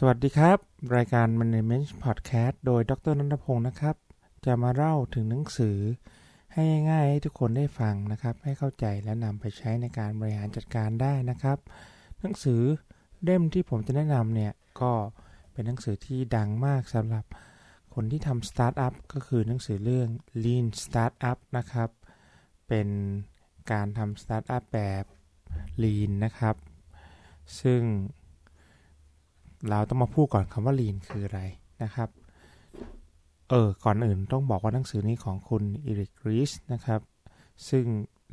สวัสดีครับ รายการ Management Podcast โดยดรนันทพงศ์นะครับ จะมาเล่าถึงหนังสือ ให้ง่ายๆให้ทุกคนได้ฟังนะครับ ให้เข้าใจและนำไปใช้ในการบริหารจัดการได้นะครับ หนังสือเล่มที่ผมจะแนะนำเนี่ย ก็เป็นหนังสือที่ดังมากสำหรับคนที่ทำสตาร์ทอัพก็คือหนังสือเรื่อง Lean Startup นะครับ เป็นการทำสตาร์ทอัพแบบ Lean นะครับ ซึ่ง เราต้องมาพูดก่อนคำว่า lean คืออะไรนะครับ เออ ก่อนอื่นต้องบอกว่าหนังสือนี้ของคุณอีริกรีสนะครับ ซึ่ง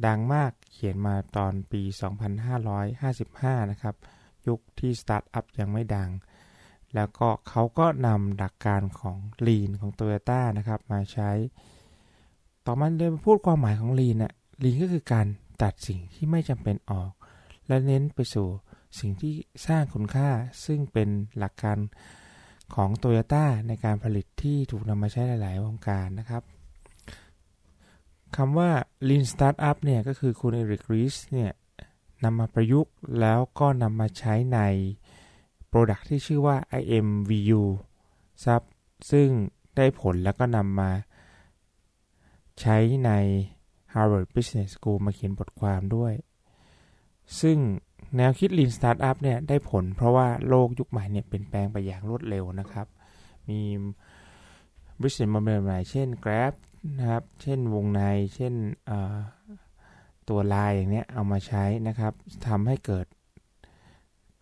ดังมากเขียนมาตอนปี 2555 นะครับ ยุคที่สตาร์ทอัพยังไม่ดัง แล้วก็เขาก็นำหลักการของ lean ของ Toyota นะครับ มาใช้ ต่อมาเรียนพูดความหมายของ lean น่ะ lean ก็คือการตัดสิ่งที่ไม่จำเป็นออก และเน้นไปสู่ สิ่งที่สร้างคุณค่าซึ่งเป็นหลักการของโตโยต้าในการผลิตที่ถูกนำมาใช้หลาย ๆ วงการนะครับคำว่า Lean Startup เนี่ยก็คือคุณเอริกรีสเนี่ยนำมาประยุกต์แล้วก็นำมาใช้ใน Product ที่ชื่อว่า IMVU ซับซึ่งได้ผลแล้วก็นำมาใช้ใน Harvard Business School มาเขียนบทความด้วย ซึ่ง แนวคิด Lean Startup เนี่ยได้ผลเพราะว่าโลกยุคใหม่เนี่ยเปลี่ยนแปลงไปอย่างรวดเร็วนะครับ มีบริษัทมาใหม่ๆเช่น Grab นะครับ เช่นวงใน เช่นตัวลายอย่างเนี้ยเอามาใช้นะครับทำให้เกิด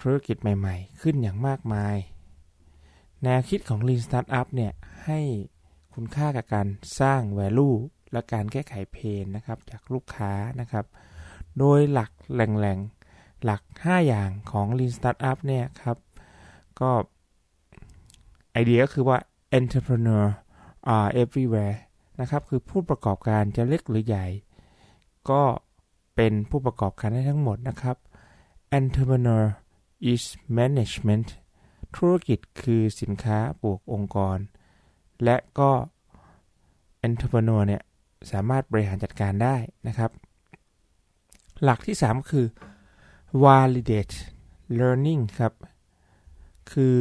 ธุรกิจใหม่ๆ ขึ้นอย่างมากมาย แนวคิดของ Lean Startup เนี่ยให้คุณค่ากับการสร้าง value และการแก้ไขเพนนะครับจากลูกค้านะครับ โดยหลักแหล่ง หลัก 5 อย่างของ Lean Startup เนี่ยครับ ก็ไอเดียก็คือว่า entrepreneur are everywhere นะครับ คือผู้ประกอบการจะเล็กหรือใหญ่ ก็เป็นผู้ประกอบการได้ทั้งหมดนะครับ entrepreneur is management ธุรกิจคือสินค้าบวกองค์กร และก็ entrepreneur เนี่ย สามารถบริหารจัดการได้นะครับ หลักที่ 3 คือ validate learning ครับ คือ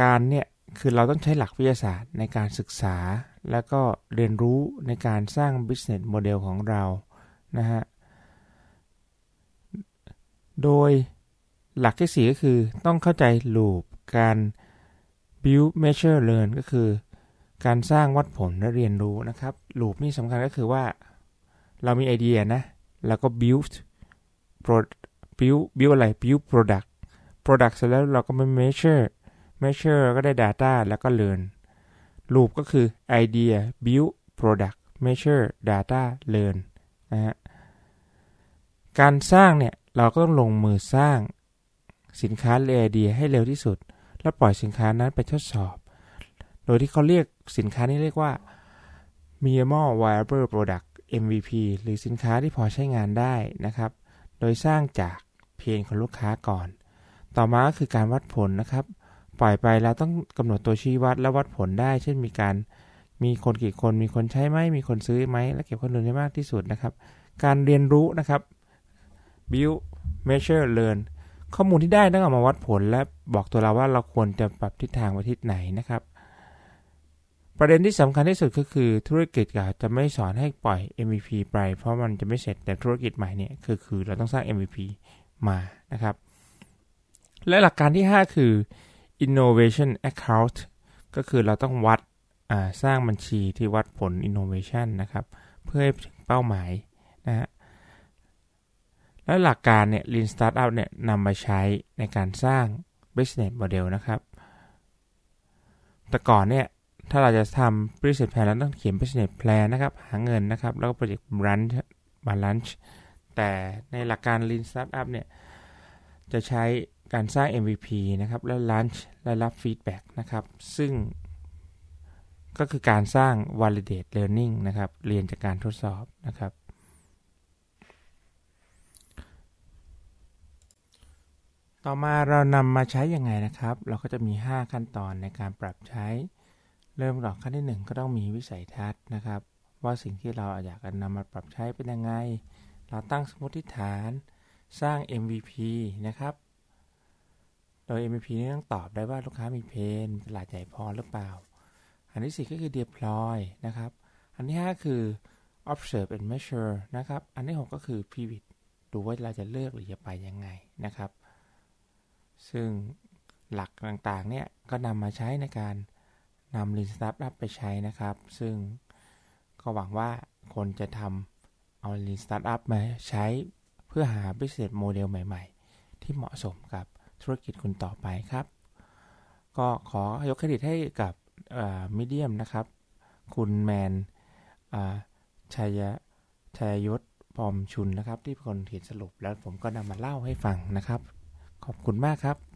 การเนี่ยคือเราต้องใช้หลักวิทยาศาสตร์ในการศึกษา แล้วก็เรียนรู้ในการสร้าง business model ของเรานะฮะ โดยหลักที่ 4 ก็คือต้องเข้าใจ loop การ build measure learn ก็คือ การสร้างวัดผลและเรียนรู้นะครับ loop นี่สำคัญก็คือว่าเรามีไอเดียนะ แล้วก็ build build build อะไร build product product เสร็จแล้วเราก็มา measure measure ก็ได้ data แล้วก็ learn loop ก็คือ idea build product measure data learn นะฮะการสร้างเนี่ย เราก็ต้องลงมือสร้างสินค้าเรือไอเดียให้เร็วที่สุด แล้วปล่อยสินค้านั้นไปทดสอบ โดยที่เขาเรียกสินค้านี้เรียกว่า minimal viable product MVP หรือสินค้าที่พอใช้งานได้นะครับ โดยสร้างจากเพนของลูกค้าก่อน ต่อมาก็คือการวัดผลนะครับ ปล่อยไปแล้วต้องกำหนดตัวชี้วัดและวัดผลได้ เช่นมีการมีคนกี่คน มีคนใช้ไหม มีคนซื้อไหม และเก็บข้อมูลได้มากที่สุดนะครับ การเรียนรู้นะครับ build measure learn ข้อมูลที่ได้ต้องเอามาวัดผลและบอกตัวเราว่าเราควรจะปรับทิศทางไปทิศไหนนะครับ ประเด็นที่สำคัญที่สุดก็คือธุรกิจก็จะไม่สอนให้ปล่อย MVP ไป เพราะมันจะไม่เสร็จแต่ธุรกิจใหม่เนี่ยคือคือเราต้องสร้าง MVP มานะครับ และหลักการที่ 5 คือ innovation account ก็คือเราต้องวัดสร้างบัญชีที่วัดผล innovation นะครับ เพื่อให้ถึงเป้าหมายนะฮะและหลักการเนี่ย Lean Startup เนี่ยนำมาใช้ในการสร้าง business model นะครับ แต่ก่อนเนี่ย ถ้าเราจะทำ business plan เราต้องเขียน business plan นะครับ หาเงินนะครับ แล้วก็ project run balance แต่ในหลักการ lean startup เนี่ย จะใช้การสร้าง MVP นะครับ แล้ว launch และรับ feedback นะครับ ซึ่งก็คือการสร้าง validate learning นะครับ เรียนจากการทดสอบนะครับ ต่อมาเรานำมาใช้ยังไงนะครับ เราก็จะมี 5 ขั้นตอนในการปรับใช้ เริ่มก่อนขั้นที่ 1 ก็ต้องมีวิสัยทัศน์นะครับ ว่าสิ่งที่เราอยากจะนำมาปรับใช้เป็นยังไง เราตั้งสมมติฐานสร้าง MVP นะครับ โดย MVP นี่ต้องตอบได้ว่าลูกค้ามีเพนตลาดใหญ่พอหรือเปล่า อันที่ 4 ก็คือ deploy นะครับ อันที่ 5 คือ observe and measure นะครับ อันที่ 6 ก็คือ pivot ดูว่าเราจะเลือกหรือจะไปยังไงนะครับ ซึ่งหลักต่างๆเนี่ยก็นำมาใช้ในการ นำ Lean Startup ไปใช้นะครับ ซึ่งก็หวังว่าคนจะทำเอา Lean Startup มาใช้เพื่อหา Business Model ใหม่ ๆ ที่เหมาะสมกับธุรกิจคุณต่อไปครับ ก็ขอยกเครดิตให้กับมีเดียมนะครับ คุณแมนชัยชัยยศปอมชุนนะครับ ที่เป็นคนเขียนสรุปแล้วผมก็นำมาเล่าให้ฟังนะครับ ขอบคุณมากครับ